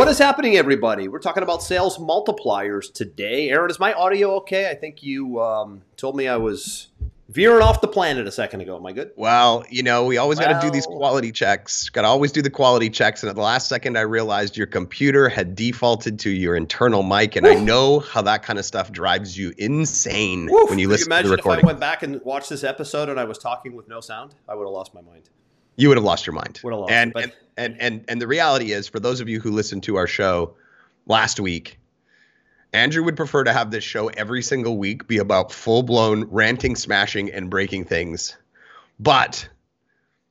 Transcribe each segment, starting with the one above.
What is happening, everybody? We're talking about sales multipliers today. Aaron, is my audio okay? I think you um, told me I was veering off the planet a second ago. Am I good? Well, you know, we always got to do these quality checks. Got to always do the quality checks. And at the last second, I realized your computer had defaulted to your internal mic, and I know how that kind of stuff drives you insane when you Could listen to imagine the if I went back and watched this episode and I was talking with no sound? I would have lost my mind. you would have lost your mind. Would have lost and, it, but- and and and and the reality is, for those of you who listened to our show last week, Andrew would prefer to have this show every single week be about full blown ranting, smashing, and breaking things. But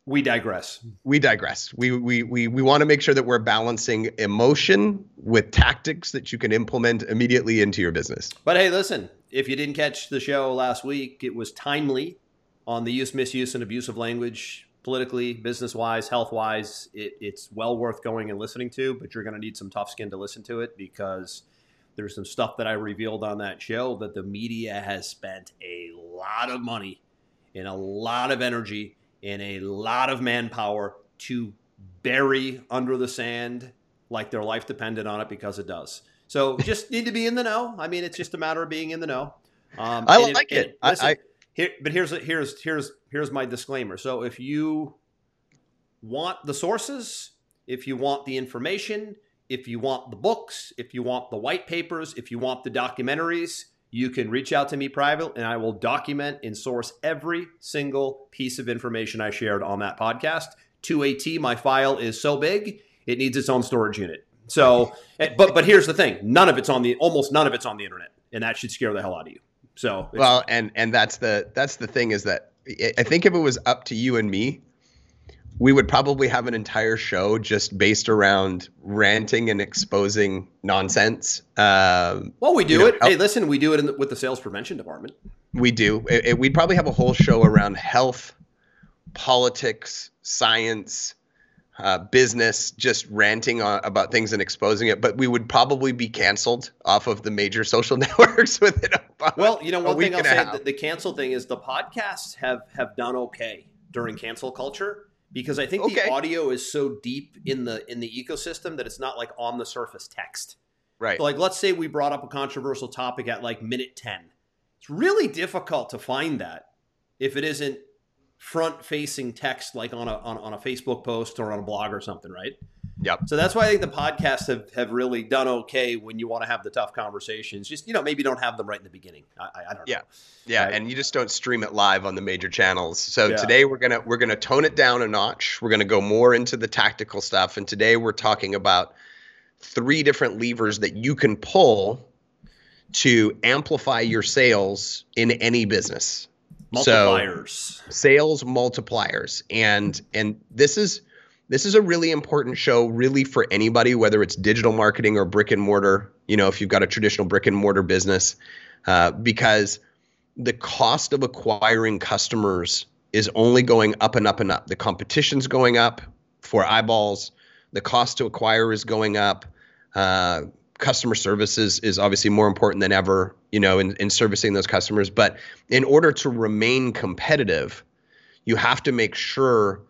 We digress. we digress. We we we we want to make sure that we're balancing emotion with tactics that you can implement immediately into your business. But hey, listen, if you didn't catch the show last week, it was timely on the use, misuse, and abuse of language, politically, business wise, health wise. It, it's well worth going and listening to, but you're going to need some tough skin to listen to it because there's some stuff that I revealed on that show that the media has spent a lot of money and a lot of energy and a lot of manpower to bury under the sand like their life depended on it because it does. So just need to be in the know. I mean, it's just a matter of being in the know. Um, I like it. I- listen, I- here, but here's here's here's here's my disclaimer. So if you want the sources, if you want the information, if you want the books, if you want the white papers, if you want the documentaries, you can reach out to me private and I will document and source every single piece of information I shared on that podcast. To a T, my file is so big, it needs its own storage unit. So, but but here's the thing: none of it's on the almost none of it's on the internet, and that should scare the hell out of you. So, Well, and and that's the that's the thing is that I- I think if it was up to you and me, we would probably have an entire show just based around ranting and exposing nonsense. Um, well, we do you know, it. Hey, listen, we do it in the, with the sales prevention department. We do. It, it- we'd probably have a whole show around health, politics, science, uh, business, just ranting on, about things and exposing it. But we would probably be canceled off of the major social networks within about Well, you know, one thing I'll say the, the cancel thing is the podcasts have have done okay during cancel culture because I think Okay. the audio is so deep in the in the ecosystem that it's not like on the surface text. right. So like, let's say we brought up a controversial topic at like minute ten. It's really difficult to find that if it isn't front facing text like on a on, on a Facebook post or on a blog or something, right? Yep. So that's why I think the podcasts have, have really done okay when you want to have the tough conversations. Just you know, maybe don't have them right in the beginning. I, I, don't know. Yeah. Yeah, Right. and you just don't stream it live on the major channels. So Yeah. today we're gonna we're gonna tone it down a notch. We're gonna go more into the tactical stuff, and today we're talking about three different levers that you can pull to amplify your sales in any business. So- sales multipliers. And and this is this is a really important show really for anybody whether it's digital marketing or brick and mortar you know if you've got a traditional brick and mortar business uh, because the cost of acquiring customers is only going up and up and up. The competition's going up for eyeballs. The cost to acquire is going up. Uh, customer services is obviously more important than ever you know in, in servicing those customers. But in order to remain competitive you have to make sure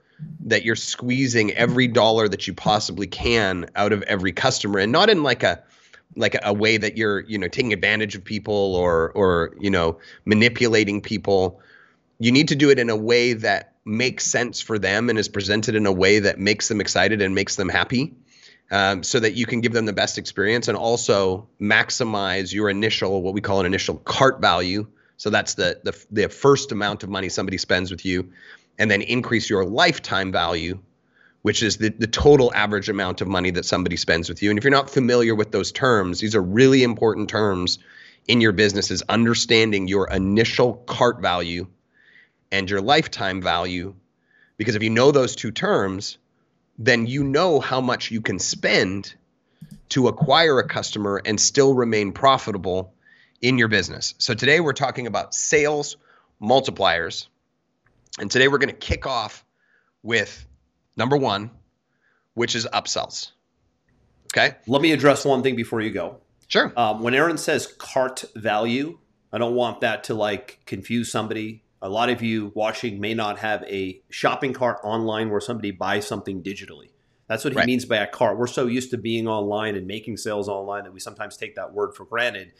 that you're squeezing every dollar that you possibly can out of every customer and not in like a like a, way that you're you know taking advantage of people or or you know manipulating people. You need to do it in a way that makes sense for them and is presented in a way that makes them excited and makes them happy um, so that you can give them the best experience and also maximize your initial what we call an initial cart value. So that's the the, the first amount of money somebody spends with you and then increase your lifetime value which is the, the total average amount of money that somebody spends with you. And if you're not familiar with those terms these are really important terms in your business is understanding your initial cart value and your lifetime value. Because if you know those two terms then you know how much you can spend to acquire a customer and still remain profitable in your business. So today we're talking about sales multipliers. And today we're going to kick off with number one, which is upsells. Okay. Let me address one thing before you go. Sure. Um, when Aaron says cart value, I don't want that to like confuse somebody. A lot of you watching may not have a shopping cart online where somebody buys something digitally. That's what he Right. means by a cart. We're so used to being online and making sales online that we sometimes take that word for granted.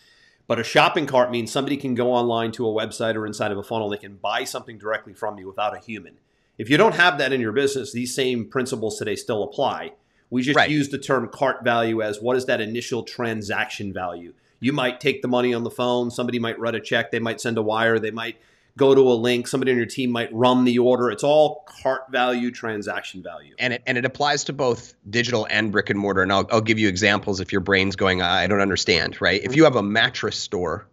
But a shopping cart means somebody can go online to a website or inside of a funnel. They can buy something directly from you without a human. If you don't have that in your business, these same principles today still apply. We just Right. use the term cart value as what is that initial transaction value? You might take the money on the phone. Somebody might write a check. They might send a wire. They might go to a link. Somebody on your team might run the order. It's all cart value, transaction value. and it and it applies to both digital and brick and mortar. And I'll I'll give you examples if your brain's going, I don't understand, right? If you have a mattress store,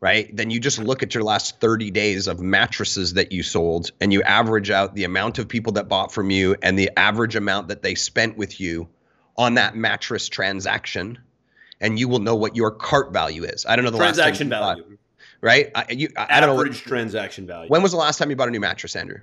right, then you just look at your last 30 days of mattresses that you sold and you average out the amount of people that bought from you and the average amount that they spent with you on that mattress transaction. And you will know what your cart value is. I don't know the transaction last time you bought, value. Right? I, you, I, I don't know. Average transaction value. when was the last time you bought a new mattress, Andrew?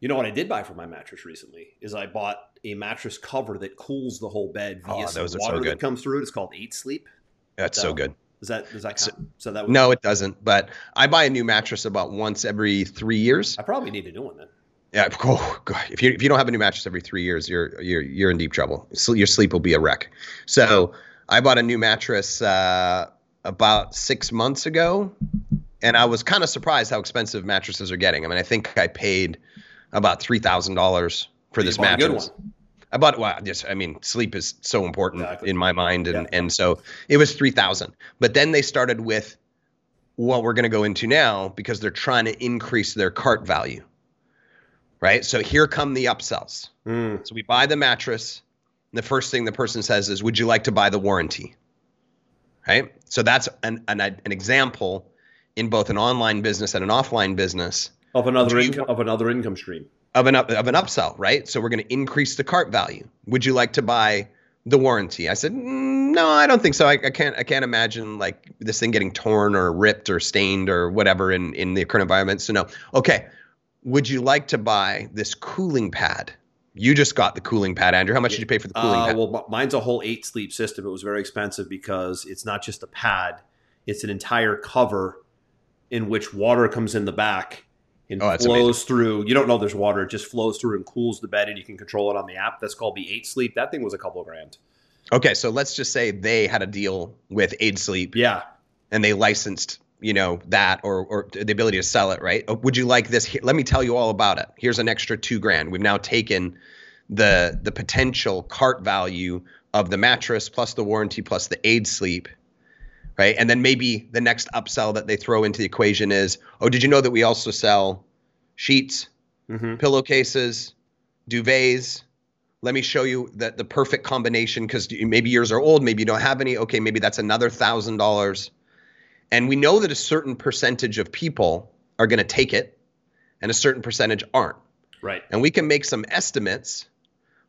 You know what I did buy for my mattress recently is I bought a mattress cover that cools the whole bed via Oh, some those are so water that comes through it. It's called Eight Sleep. That's so No. good. Does that does that So- count? So that would, No, it doesn't. But I buy a new mattress about once every three years. I probably need a new one then. Yeah, oh, God. if you if you don't have a new mattress every three years, you're you're you're in deep trouble. So your sleep will be a wreck. So I bought a new mattress uh, about six months ago, and I was kind of surprised how expensive mattresses are getting. I mean, I think I paid about three thousand dollars for You this bought a good mattress. I bought well, just I mean, sleep is so important Exactly. in my mind, and Yeah. and so it was three thousand. But then they started with what we're going to go into now because they're trying to increase their cart value, right? So here come the upsells. Mm. So we buy the mattress. And the first thing the person says is, "Would you like to buy the warranty?" Right. So that's an an, an example in both an online business and an offline business Of another income of another income stream. of an up, of an upsell, right? So we're going to increase the cart value. Would you like to buy the warranty? I said, mm, no, I don't think so. I, I can't I can't imagine like this thing getting torn or ripped or stained or whatever in in the current environment. So no. Okay. Would you like to buy this cooling pad? You just got the cooling pad, Andrew. How much did you pay for the cooling Uh, pad? well, mine's a whole eight sleep system. It was very expensive because it's not just a pad; it's an entire cover in which water comes in the back and Oh, flows through. You don't know there's water; it just flows through and cools the bed, and you can control it on the app. That's called the Eight Sleep. That thing was a couple of grand. Okay, so let's just say they had a deal with Eight Sleep Yeah, and they licensed, you know, that or or the ability to sell it, right? Uh, Would you like this? Let me tell you all about it. Here's an extra two grand. We've now taken the the potential cart value of the mattress plus the warranty plus the Eight Sleep, right? And then maybe the next upsell that they throw into the equation is, oh, did you know that we also sell sheets, hmm pillowcases, duvets. Let me show you that the perfect combination because maybe yours are old, maybe you don't have any. Okay, maybe that's another thousand dollars. And we know that a certain percentage of people are going to take it, and a certain percentage aren't. right. And we can make some estimates.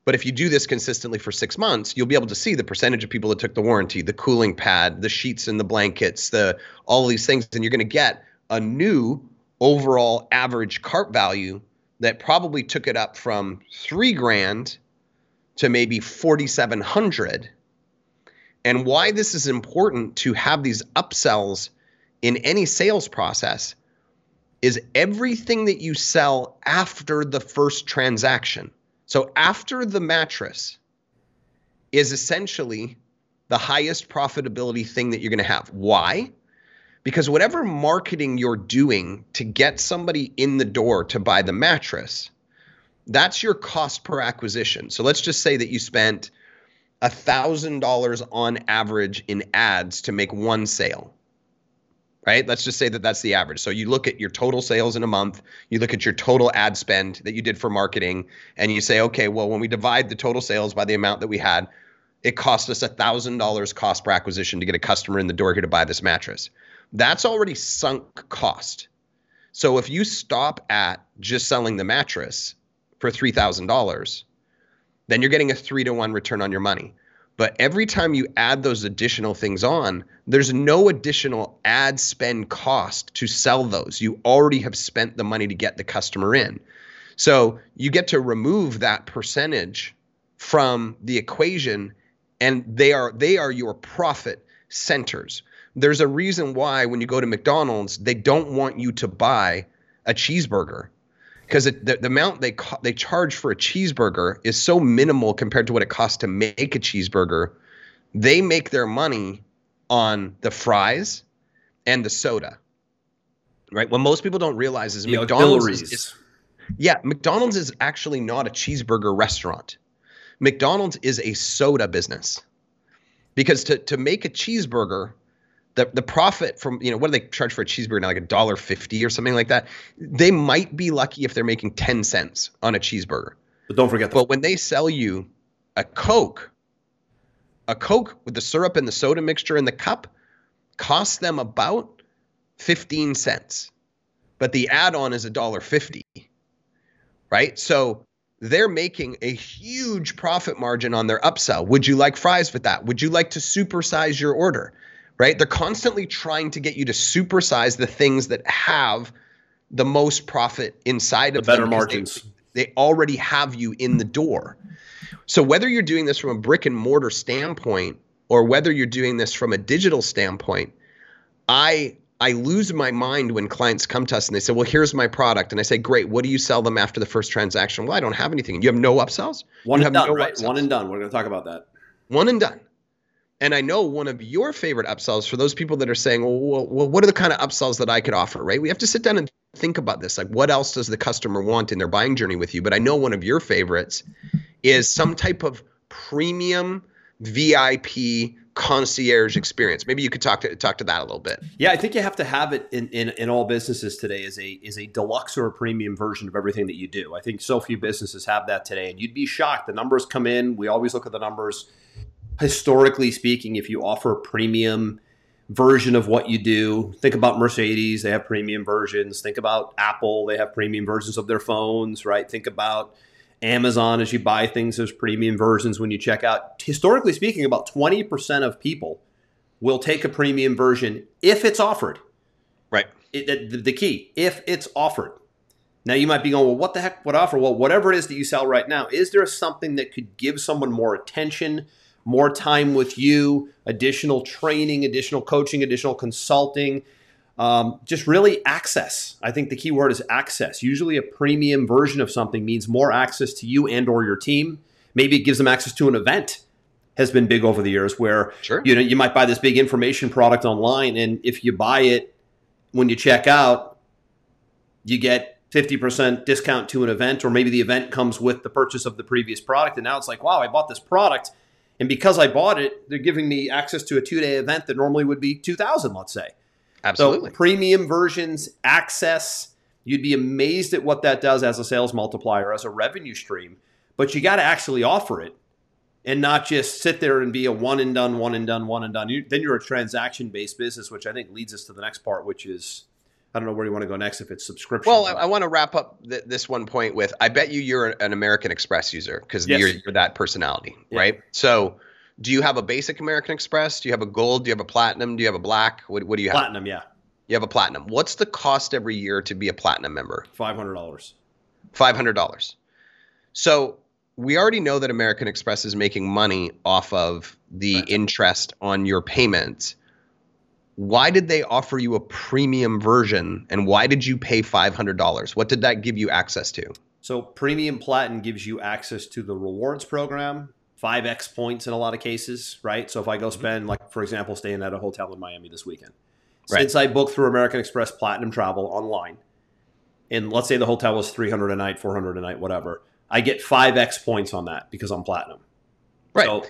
But if you do this consistently for six months, you'll be able to see the percentage of people that took the warranty, the cooling pad, the sheets and the blankets, the all these things, and you're going to get a new overall average cart value that probably took it up from three grand to maybe 4,700. And why this is important to have these upsells in any sales process is everything that you sell after the first transaction. So after the mattress is essentially the highest profitability thing that you're going to have. Why? Because whatever marketing you're doing to get somebody in the door to buy the mattress, that's your cost per acquisition. So let's just say that you spent $1,000 on average in ads to make one sale right? Let's just say that that's the average. So you look at your total sales in a month, you look at your total ad spend that you did for marketing, and you say, okay, well, when we divide the total sales by the amount that we had, it cost us $1,000 cost per acquisition to get a customer in the door here to buy this mattress. That's already sunk cost. So if you stop at just selling the mattress for $3,000, then you're getting a three to one return on your money. But every time you add those additional things on, there's no additional ad spend cost to sell those. You already have spent the money to get the customer in. So you get to remove that percentage from the equation and they are they are your profit centers. There's a reason why when you go to McDonald's, they don't want you to buy a cheeseburger because the, the amount they they charge for a cheeseburger is so minimal compared to what it costs to make a cheeseburger. They make their money on the fries and the soda. Right? What most people don't realize is the McDonald's is, is, yeah, McDonald's is actually not a cheeseburger restaurant. McDonald's is a soda business. Because to to make a cheeseburger, the the profit from you know what do they charge for a cheeseburger now? Like a dollar fifty or something like that? They might be lucky if they're making 10 cents on a cheeseburger. But don't forget That. but when they sell you a coke a coke with the syrup and the soda mixture in the cup costs them about 15 cents. But the add-on is a dollar 50 right? So they're making a huge profit margin on their upsell. Would you like fries with that? Would you like to supersize your order right? They're constantly trying to get you to supersize the things that have the most profit inside the of better margins. They, they already have you in the door. So whether you're doing this from a brick and mortar standpoint or whether you're doing this from a digital standpoint, I I lose my mind when clients come to us and they say, "Well, here's my product," and I say, "Great. What do you sell them after the first transaction?" Well, I don't have anything. You have no upsells. One you and done, no right? Upsells. One and done. We're going to talk about that. One and done. And I know one of your favorite upsells for those people that are saying, well, well, what are the kind of upsells that I could offer, right? We have to sit down and think about this. Like, what else does the customer want in their buying journey with you? But I know one of your favorites is some type of premium VIP concierge experience. Maybe you could talk to talk to that a little bit. Yeah, I think you have to have it in, in, in all businesses today is a is a deluxe or a premium version of everything that you do. I think so few businesses have that today, and you'd be shocked. The numbers come in. We always look at the numbers historically speaking, if you offer a premium version of what you do, think about Mercedes, they have premium versions. Think about Apple, they have premium versions of their phones, right? Think about Amazon as you buy things, there's premium versions when you check out. Historically speaking, about 20% of people will take a premium version if it's offered. Right. It, the, the key, if it's offered. Now you might be going, well, what the heck? What offer? Well, whatever it is that you sell right now, is there something that could give someone more attention, more time with you, additional training, additional coaching, additional consulting. Um, just really access. I think the key word is access. Usually, a premium version of something means more access to you and or your team. Maybe it gives them access to an event. Has been big over the years where sure. you know you might buy this big information product online, and if you buy it when you check out, you get 50% discount to an event, or maybe the event comes with the purchase of the previous product. And now it's like, wow, I bought this product and because I bought it, they're giving me access to a two day event that normally would be 2000 let's say. Absolutely. So premium versions, access, you'd be amazed at what that does as a sales multiplier, as a revenue stream. But you got to actually offer it and not just sit there and be a one and done, one and done, one and done. You, then you're a transaction based business, which I think leads us to the next part, which is I don't know where you want to go next if it's subscription. Well, I, I want to wrap up th- this one point with I bet you you're an American Express user because yes. you're, you're, that personality, yeah. right? So, do you have a basic American Express? Do you have a gold? Do you have a platinum? Do you have a black? What, what do you have? Platinum, yeah. You have a platinum. What's the cost every year to be a platinum member? Five hundred dollars. Five hundred dollars. So we already know that American Express is making money off of the right. interest on your payments why did they offer you a premium version and why did you pay $500? What did that give you access to? So, Premium Platinum gives you access to the rewards program, 5x points in a lot of cases, right? So, if I go mm-hmm. spend, like, for example, staying at a hotel in Miami this weekend, right. since I booked through American Express Platinum Travel online, and let's say the hotel was 300 a night, 400 a night, whatever, I get 5x points on that because I'm platinum. Right. So,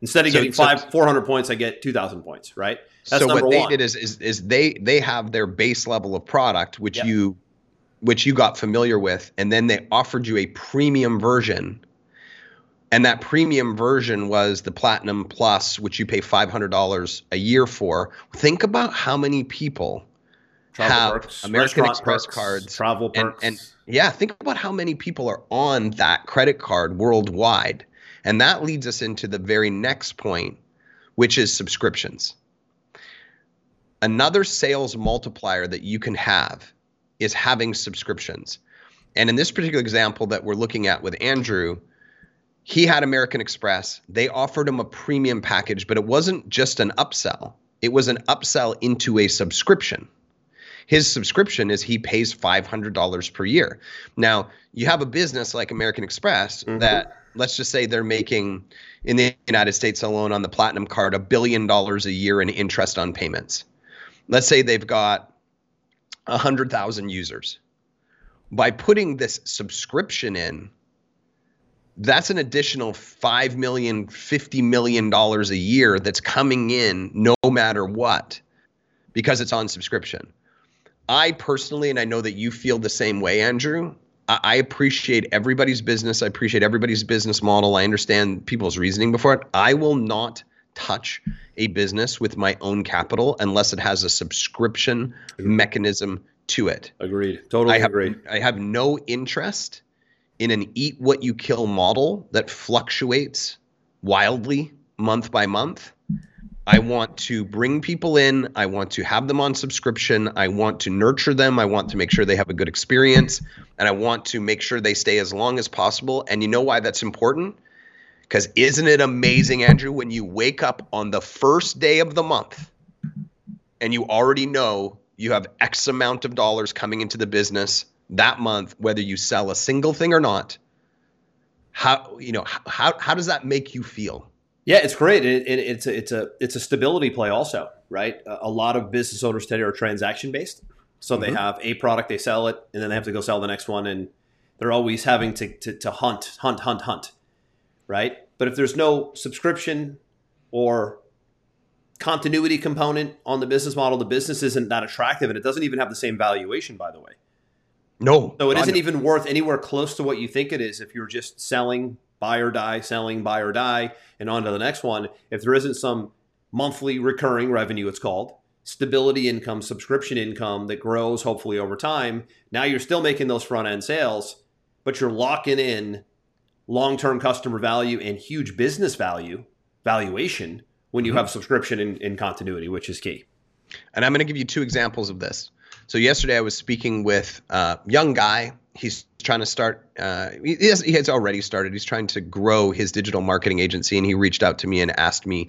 instead of so, getting five, so, 400 points, I get 2,000 points, right? That's so what they one. did is, is is they they have their base level of product which yep. you which you got familiar with and then they offered you a premium version and that premium version was the platinum plus which you pay $500 a year for think about how many people travel have perks, american express perks, cards travel perks. And, and yeah think about how many people are on that credit card worldwide And that leads us into the very next point, which is subscriptions. Another sales multiplier that you can have is having subscriptions. And in this particular example that we're looking at with Andrew, he had American Express. They offered him a premium package, but it wasn't just an upsell, it was an upsell into a subscription. His subscription is he pays $500 per year. Now, you have a business like American Express mm-hmm. that, let's just say, they're making in the United States alone on the Platinum card a billion dollars a year in interest on payments. Let's say they've got 100,000 users. By putting this subscription in, that's an additional five million, fifty million dollars a year that's coming in no matter what, because it's on subscription. I personally, and I know that you feel the same way, Andrew. I appreciate everybody's business. I appreciate everybody's business model. I understand people's reasoning before it. I will not touch a business with my own capital unless it has a subscription mechanism to it. Agreed. Totally I have, agreed. I have no interest in an eat what you kill model that fluctuates wildly month by month. I want to bring people in. I want to have them on subscription. I want to nurture them. I want to make sure they have a good experience. And I want to make sure they stay as long as possible. And you know why that's important? Because isn't it amazing, Andrew, when you wake up on the first day of the month and you already know you have X amount of dollars coming into the business that month, whether you sell a single thing or not. How you know how how does that make you feel? Yeah, it's great. It, it, it's a it's a it's a stability play also, right? A, lot of business owners today are transaction based, so mm-hmm. they have a product, they sell it, and then they have to go sell the next one, and they're always having to, to, to hunt, hunt, hunt, hunt, right? But if there's no subscription or continuity component on the business model, the business isn't that attractive, and it doesn't even have the same valuation, by the way. No. So it isn't even worth anywhere close to what you think it is if you're just selling buy or die, selling buy or die, and on to the next one. If there isn't some monthly recurring revenue, it's called stability income, subscription income that grows hopefully over time. Now you're still making those front end sales, but you're locking in long term customer value and huge business value, valuation when you mm-hmm. have subscription in, in continuity, which is key. And I'm going to give you two examples of this. So yesterday I was speaking with a young guy. He's trying to start. Uh, he, has, he has already started. He's trying to grow his digital marketing agency, and he reached out to me and asked me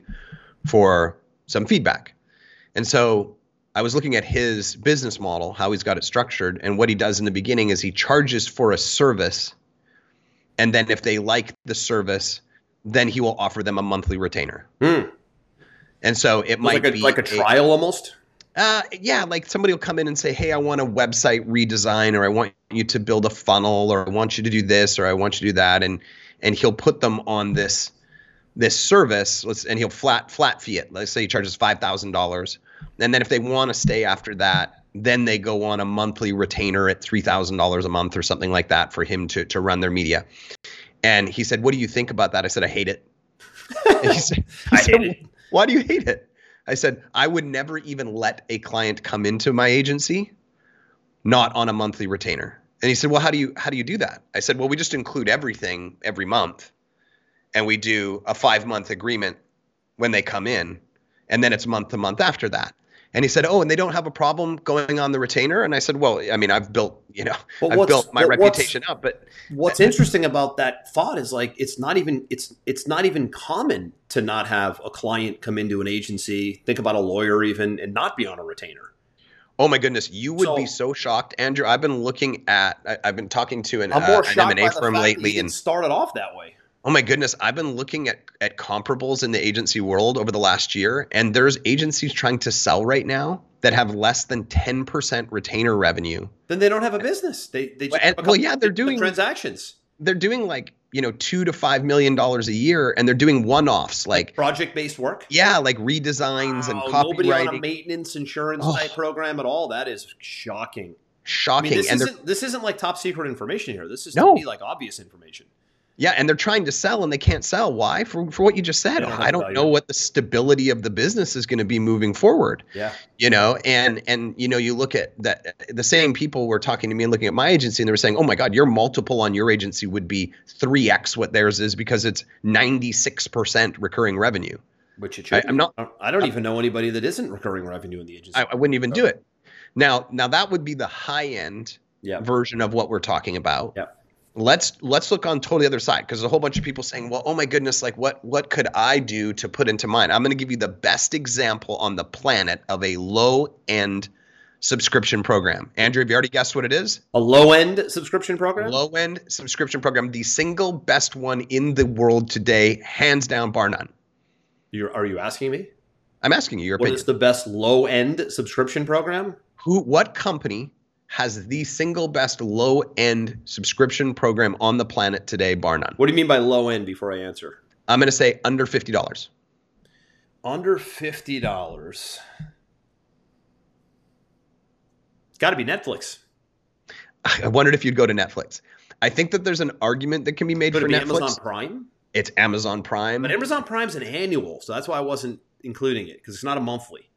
for some feedback. And so I was looking at his business model, how he's got it structured, and what he does in the beginning is he charges for a service, and then if they like the service, then he will offer them a monthly retainer. Mm. And so it might like a, be like a trial a, almost. Uh, yeah, like somebody will come in and say, "Hey, I want a website redesign, or I want you to build a funnel, or I want you to do this, or I want you to do that," and and he'll put them on this this service. Let's and he'll flat flat fee it. Let's say he charges five thousand dollars, and then if they want to stay after that, then they go on a monthly retainer at three thousand dollars a month or something like that for him to to run their media. And he said, "What do you think about that?" I said, "I hate it." he said, "I hate it." Why do you hate it? I said, I would never even let a client come into my agency not on a monthly retainer. And he said, Well, how do you how do you do that? I said, Well, we just include everything every month. And we do a five month agreement when they come in. And then it's month to month after that. And he said, "Oh, and they don't have a problem going on the retainer." And I said, "Well, I mean, I've built, you know, I've built my reputation up." But what's interesting about that thought is like it's not even it's it's not even common to not have a client come into an agency, think about a lawyer even, and not be on a retainer. Oh my goodness, you would so, be so shocked, Andrew. I've been looking at, I, have been talking to an, I'm more uh, an M&A firm lately, and started off that way. Oh my goodness, I've been looking at at comparables in the agency world over the last year, and there's agencies trying to sell right now that have less than 10% retainer revenue. Then they don't have a business. They they just and, well, yeah, they're doing transactions. They're doing like you know two to five million dollars a year, and they're doing one-offs like, like project-based work. Yeah, like redesigns wow, and copywriting. Nobody on a maintenance insurance oh. type program at all. That is shocking. Shocking. I mean, this and isn't this isn't like top secret information here. This is no. like obvious information. Yeah, and they're trying to sell and they can't sell. Why? For for what you just said. I don't value. know what the stability of the business is going to be moving forward. Yeah. You know, and and you know, you look at that the same people were talking to me and looking at my agency and they were saying, "Oh my god, your multiple on your agency would be 3x what theirs is because it's 96% recurring revenue." Which it should. I- I'm not- I don't- even know anybody that isn't recurring revenue in the agency. I, I wouldn't even do it. Now, now that would be the high end yeah. version of what we're talking about. Yeah. Let's let's look on totally other side because there's a whole bunch of people saying, "Well, oh my goodness, like what what could I do to put into mine?" I'm going to give you the best example on the planet of a low end subscription program. Andrew, have you already guessed what it is? A low end subscription program. Low end subscription program, the single best one in the world today, hands down, bar none. You're, are you asking me? I'm asking you your What opinion. is the best low end subscription program? Who what company has the single best low end subscription program on the planet today, bar none? What do you mean by low end? Before I answer, I'm going to say under fifty dollars. under fifty dollars. It's got to be Netflix. I wondered if you'd go to Netflix. I think that there's an argument that can be made Could for it be Netflix. Amazon Prime? It's Amazon Prime. But Amazon Prime's an annual, so that's why I wasn't including it because it's not a monthly.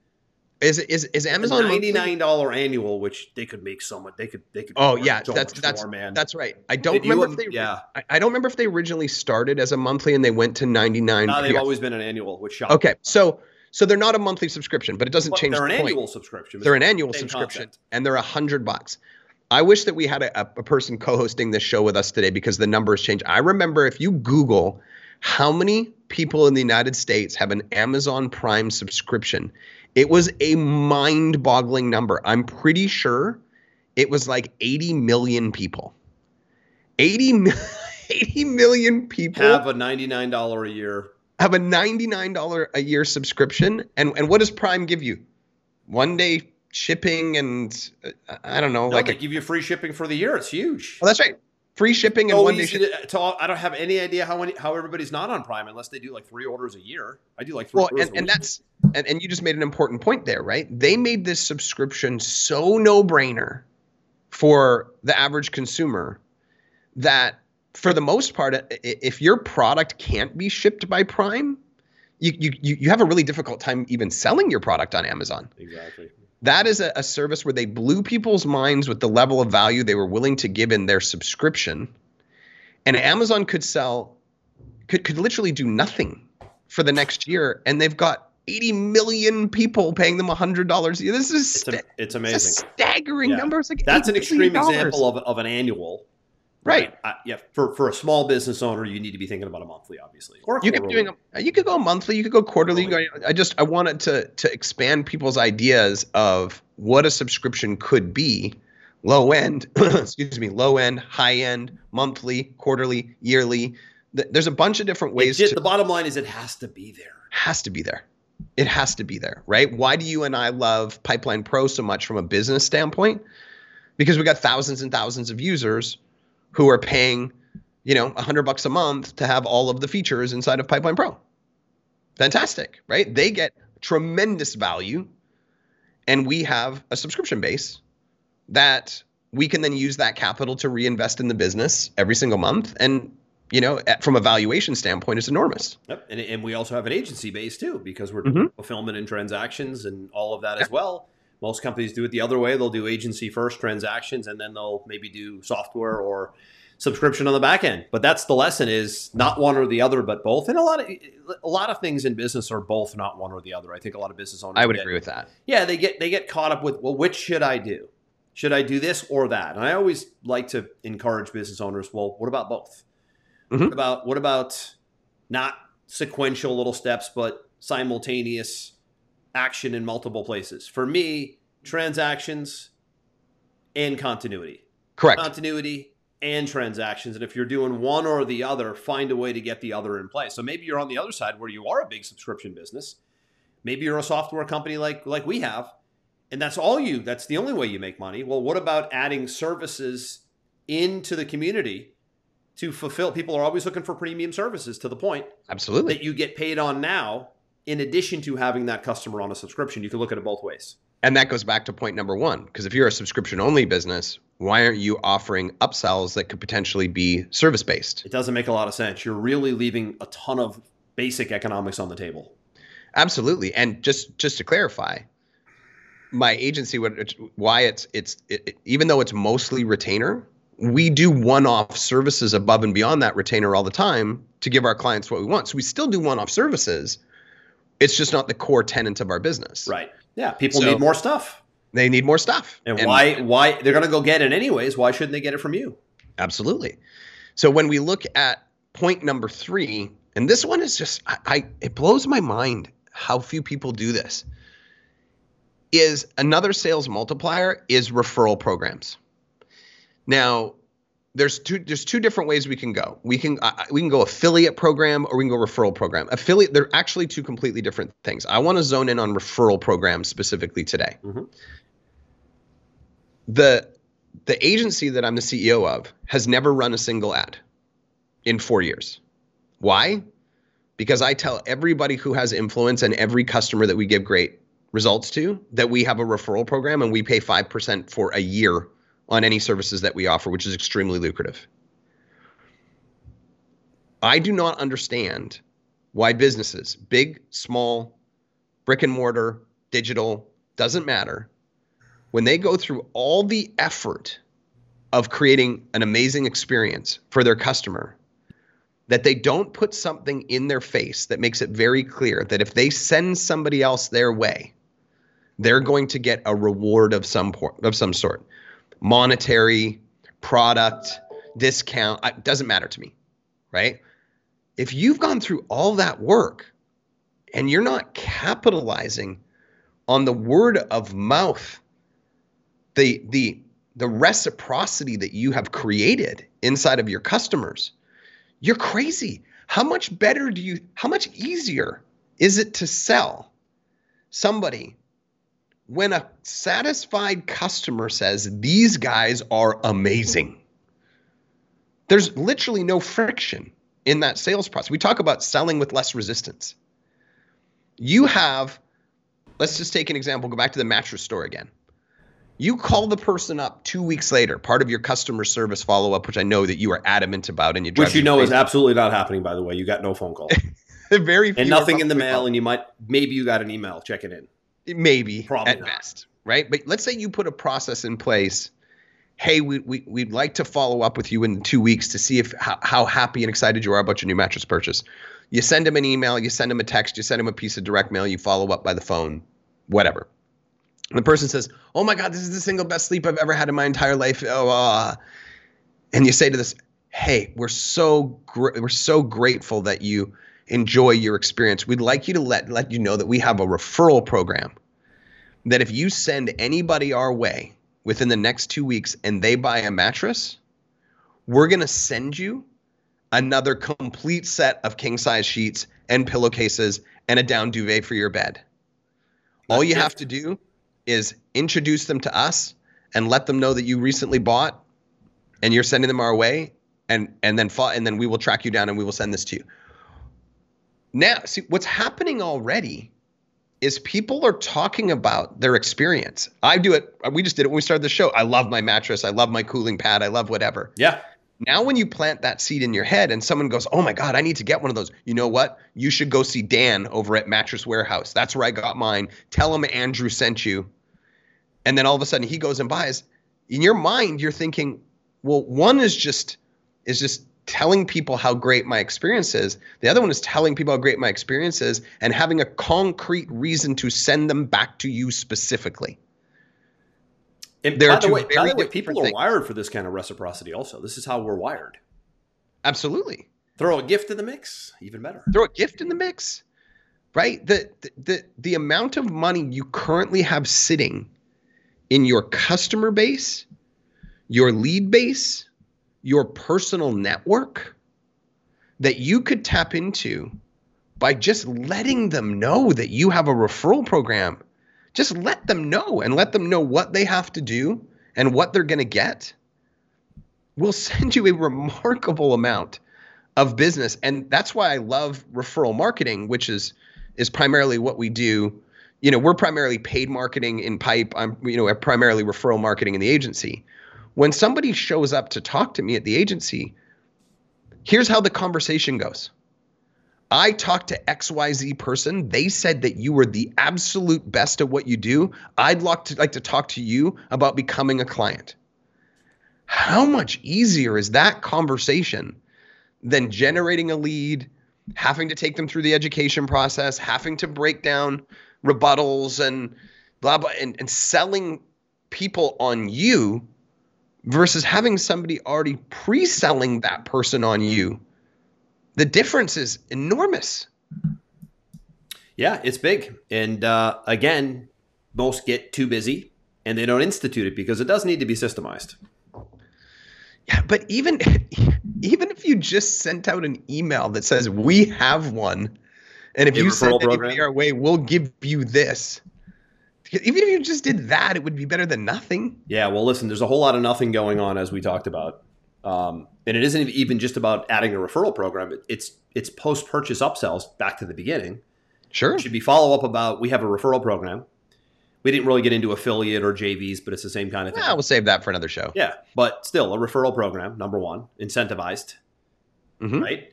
Is is is Amazon ninety nine dollar annual, which they could make so much. They could they could. Oh yeah, so that's that's more, man. that's right. I don't Did you remember if um, they yeah. I, I don't remember if they originally started as a monthly and they went to 99. No, they've Yeah. always been an annual, which shocked. Okay, so so they're not a monthly subscription, but it doesn't But change they're the an point. annual subscription. They're an annual subscription, concept. and they're a hundred bucks. I wish that we had a, a person co-hosting this show with us today because the numbers change. I remember if you Google how many people in the United States have an Amazon Prime subscription, it was a mind-boggling number. I'm pretty sure it was like 80 million people. 80, 80 million people Have a ninety nine dollar a year. have a $99 a year subscription and and what does prime give you one day shipping and uh, i don't know No, like they a, give you free shipping for the year. It's huge. well that's right free shipping and so one day shipping I don't have any idea how many how everybody's not on Prime unless they do like three orders a year. I do like three well orders and, a and that's and, and you just made an important point there right they made this subscription so no brainer for the average consumer that for the most part if your product can't be shipped by prime you, you you have a really difficult time even selling your product on amazon exactly. That is a, a service where they blew people's minds with the level of value they were willing to give in their subscription and amazon could sell could, could literally do nothing for the next year and they've got 80 million people paying them $100 a year this is It's, a, it's it's a amazing. staggering Yeah. number it's like That's an extreme example of, of an annual. Right. I, yeah. For for a small business owner, you need to be thinking about a monthly, obviously. Or you could doing a, you could go monthly, you could go quarterly. Go, I just I wanted to to expand people's ideas of what a subscription could be, low end, excuse me, low end, high end, monthly, quarterly, yearly. There's a bunch of different ways It's- to the bottom line is it has to be there. has to be there. It has to be there, right? Why do you and I love Pipeline Pro so much from a business standpoint? Because we got thousands and thousands of users who are paying, you know, 100 bucks a month to have all of the features inside of Pipeline Pro. Fantastic, right? They get tremendous value and we have a subscription base that we can then use that capital to reinvest in the business every single month and you know, from a valuation standpoint, it's enormous. Yep. And, and we also have an agency base too, because we're Mhm. doing fulfillment and transactions and all of that as well. Most companies do it the other way. They'll do agency first transactions and then they'll maybe do software or subscription on the back end. But that's the lesson is not one or the other, but both. And a lot of a lot of things in business are both not one or the other. I think a lot of business owners I would get- agree with that. yeah, they get they get caught up with well, which should I do? Should I do this or that? And I always like to encourage business owners. Well, what about both? Mhm. What about what about not sequential little steps, but simultaneous action in multiple places? For me, transactions and continuity, Correct. continuity and transactions. And if you're doing one or the other, find a way to get the other in place. So maybe you're on the other side where you are a big subscription business. Maybe you're a software company like like we have, and that's all you. That's the only way you make money. Well, what about adding services into the community to fulfill? People are always looking for premium services. To the point Absolutely. that you get paid on now, in addition to having that customer on a subscription. You can look at it both ways. And that goes back to point number one. Because if you're a subscription only business, why aren't you offering upsells that could potentially be service based? It doesn't make a lot of sense. You're really leaving a ton of basic economics on the table. Absolutely. And just just to clarify, my agency why it's it's it, even though it's mostly retainer, we do one-off services above and beyond that retainer all the time to give our clients what we want. So we still do one-off services. It's just not the core tenant of our business. Right. Yeah, people so, need more stuff. They need more stuff. And, and why why they're going to go get it anyways? Why shouldn't they get it from you? Absolutely. So when we look at point number 3, and this one is just I, I it blows my mind how few people do this. Is another sales multiplier is referral programs. Now, there's two there's two different ways we can go. We can uh, we can go affiliate program or we can go referral program. Affiliate they're actually two completely different things. I want to zone in on referral programs specifically today. Mm-hmm the the agency that I'm the CEO of has never run a single ad in 4 years. Why? Because I tell everybody who has influence and every customer that we give great results to that we have a referral program and we pay 5% for a year on any services that we offer, which is extremely lucrative. I do not understand why businesses, big, small, brick and mortar, digital, doesn't matter, when they go through all the effort of creating an amazing experience for their customer, that they don't put something in their face that makes it very clear that if they send somebody else their way, they're going to get a reward of some por- of some sort, monetary, product, discount. It doesn't matter to me, right? If you've gone through all that work and you're not capitalizing on the word of mouth the the the reciprocity that you have created inside of your customers you're crazy how much better do you how much easier is it to sell somebody when a satisfied customer says these guys are amazing there's literally no friction in that sales process. We talk about selling with less resistance. You have let's just take an example go back to the mattress store again. You call the person up two weeks later, part of your customer service follow up, which I know that you are adamant about, and you which you know is absolutely not happening. By the way, you got no phone call, very and nothing in the mail, call. and you might maybe you got an email checking in, maybe Probably at not. best, right? But let's say you put a process in place. Hey, we, we, we'd like to follow up with you in two weeks to see if how, how happy and excited you are about your new mattress purchase. You send them an email, you send them a text, you send them a piece of direct mail, you follow up by the phone, whatever the person says, "Oh my God, this is the single best sleep I've ever had in my entire life." Oh, uh. and you say to this, "Hey, we're so gr- we're so grateful that you enjoy your experience. We'd like you to let let you know that we have a referral program. That if you send anybody our way within the next two weeks and they buy a mattress, we're gonna send you another complete set of king size sheets and pillowcases and a down duvet for your bed." All you have to do is introduce them to us and let them know that you recently bought and you're sending them our way and and then and then we will track you down and we will send this to you. Now, see what's happening already is people are talking about their experience. I do it. We just did it when we started the show. I love my mattress. I love my cooling pad. I love whatever. Yeah. Now, when you plant that seed in your head and someone goes, Oh my God, I need to get one of those, you know what? You should go see Dan over at Mattress Warehouse. That's where I got mine. Tell him Andrew sent you. And then all of a sudden he goes and buys. In your mind, you're thinking, well, one is just is just telling people how great my experience is. The other one is telling people how great my experience is and having a concrete reason to send them back to you specifically. And there by the way, by the way people things. are wired for this kind of reciprocity. Also, this is how we're wired. Absolutely. Throw a gift in the mix, even better. Throw a gift in the mix, right? The the the, the amount of money you currently have sitting in your customer base, your lead base, your personal network that you could tap into by just letting them know that you have a referral program just let them know and let them know what they have to do and what they're going to get. We'll send you a remarkable amount of business. And that's why I love referral marketing, which is is primarily what we do. You know, we're primarily paid marketing in pipe. I'm, you know, primarily referral marketing in the agency. When somebody shows up to talk to me at the agency, here's how the conversation goes. I talked to XYZ person. They said that you were the absolute best at what you do. I'd like to, like to talk to you about becoming a client. How much easier is that conversation than generating a lead, having to take them through the education process, having to break down rebuttals and blah blah and, and selling people on you versus having somebody already pre-selling that person on you the difference is enormous. Yeah it's big. And uh, again most get too busy and they don't institute it because it does need to be systemized. Yeah but even even if you just sent out an email that says we have one and if you send anybody our way we'll give you this even if you just did that, it would be better than nothing. Yeah, well, listen, there's a whole lot of nothing going on as we talked about, um, and it isn't even just about adding a referral program. It's it's post purchase upsells back to the beginning. Sure, it should be follow up about we have a referral program. We didn't really get into affiliate or JVs, but it's the same kind of thing. Yeah, we'll save that for another show. Yeah, but still, a referral program, number one, incentivized, mm-hmm. right?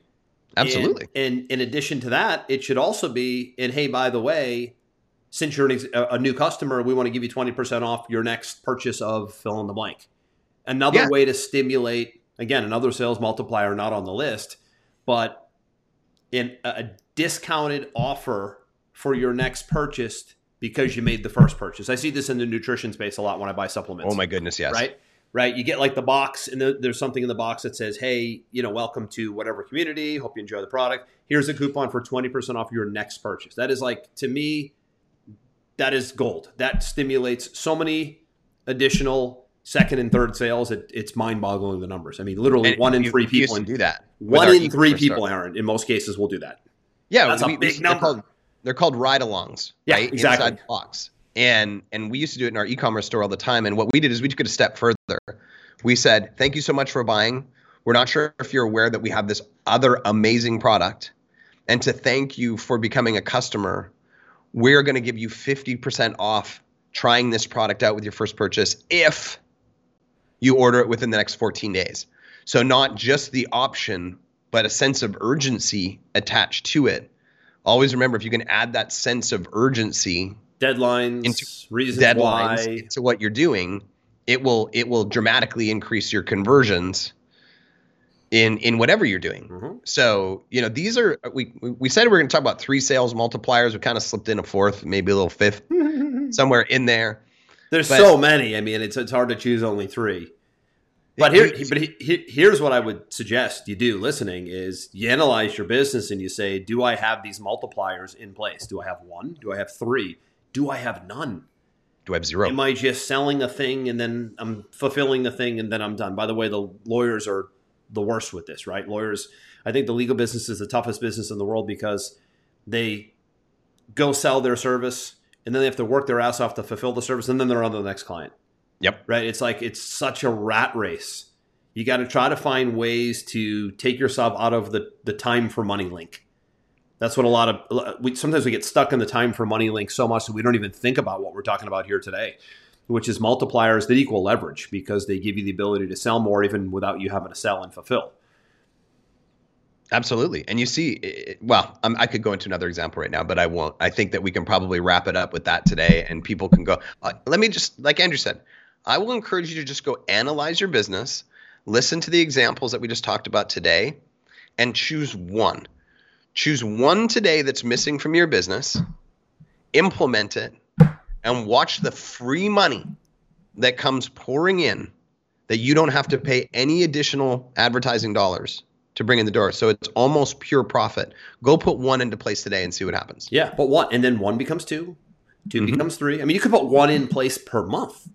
Absolutely. And, and in addition to that, it should also be, and hey, by the way, since you're a new customer, we want to give you 20% off your next purchase of fill in the blank. Another yeah. way to stimulate, again, another sales multiplier not on the list, but in a discounted offer for your next purchase because you made the first purchase. I see this in the nutrition space a lot when I buy supplements. Oh my goodness, yes. Right? Right. You get like the box, and there's something in the box that says, "Hey, you know, welcome to whatever community. Hope you enjoy the product. Here's a coupon for 20% off your next purchase." That is like to me that is gold. That stimulates so many additional second and third sales. It, it's mind boggling the numbers. I mean, literally and one in three people do that. One in three people, Aaron, in most cases, will do that. Yeah, that's we, a big we, number. They're called, they're called ride-alongs, yeah, right? Exactly. Inside box. And and we used to do it in our e-commerce store all the time. And what we did is we took it a step further. We said, "Thank you so much for buying. We're not sure if you're aware that we have this other amazing product, and to thank you for becoming a customer." We're going to give you 50% off trying this product out with your first purchase if you order it within the next 14 days. So, not just the option, but a sense of urgency attached to it. Always remember if you can add that sense of urgency, deadlines, into reasons deadlines why. into what you're doing, it will it will dramatically increase your conversions in in whatever you're doing. Mm-hmm. So you know these are we we said we are going to talk about three sales multipliers. We kind of slipped in a fourth, maybe a little fifth, somewhere in there. There's but, so many. I mean, it's it's hard to choose only three. But here, but he, he, here's what I would suggest you do. Listening is you analyze your business and you say, do I have these multipliers in place? Do I have one? Do I have three? Do I have none? Do I have zero? Am I just selling a thing and then I'm fulfilling the thing and then I'm done? By the way, the lawyers are the worst with this, right? Lawyers, I think the legal business is the toughest business in the world because they go sell their service and then they have to work their ass off to fulfill the service and then they're on to the next client. Yep. Right? It's like it's such a rat race. You got to try to find ways to take yourself out of the the time for money link. That's what a lot of we sometimes we get stuck in the time for money link so much that we don't even think about what we're talking about here today which is multipliers that equal leverage because they give you the ability to sell more even without you having to sell and fulfill. Absolutely. And you see, well, I'm, i could go into another example right now, but I won't. I think that we can probably wrap it up with that today and people can go. Uh, let me just, like Andrew said, I will encourage you to just go analyze your business, listen to the examples that we just talked about today, and choose one. Choose one today that's missing from your business, implement it, and watch the free money that comes pouring in that you don't have to pay any additional advertising dollars to bring in the door. So it's almost pure profit. Go put one into place today and see what happens. Yeah, but one and then one becomes two, 2 mm-hmm. becomes three. I mean, you could put one in place per month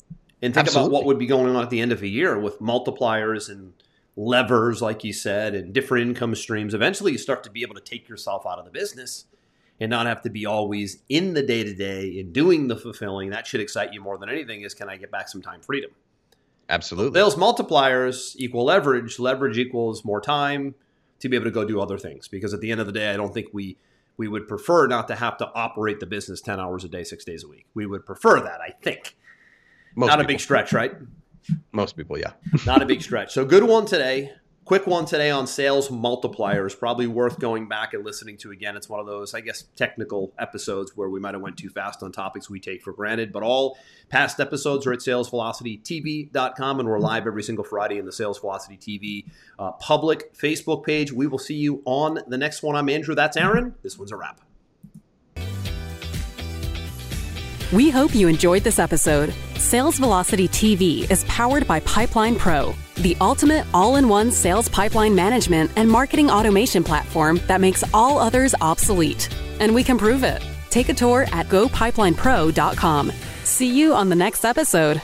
and think Absolutely. about what would be going on at the end of a year with multipliers and levers, like you said, and different income streams. Eventually, you start to be able to take yourself out of the business and not have to be always in the day to day and doing the fulfilling. That should excite you more than anything is can I get back some time freedom? Absolutely. Sales multipliers equal leverage. Leverage equals more time to be able to go do other things. Because at the end of the day, I don't think we we would prefer not to have to operate the business 10 hours a day, six days a week. We would prefer that, I think. Most not people. a big stretch, right? Most people, yeah. Not a big stretch. So good one today. Quick one today on sales multipliers. Probably worth going back and listening to again. It's one of those, I guess, technical episodes where we might have went too fast on topics we take for granted. But all past episodes are at salesvelocitytv.com, and we're live every single Friday in the Sales Velocity TV uh, public Facebook page. We will see you on the next one. I'm Andrew. That's Aaron. This one's a wrap. We hope you enjoyed this episode. Sales Velocity TV is powered by Pipeline Pro, the ultimate all in one sales pipeline management and marketing automation platform that makes all others obsolete. And we can prove it. Take a tour at gopipelinepro.com. See you on the next episode.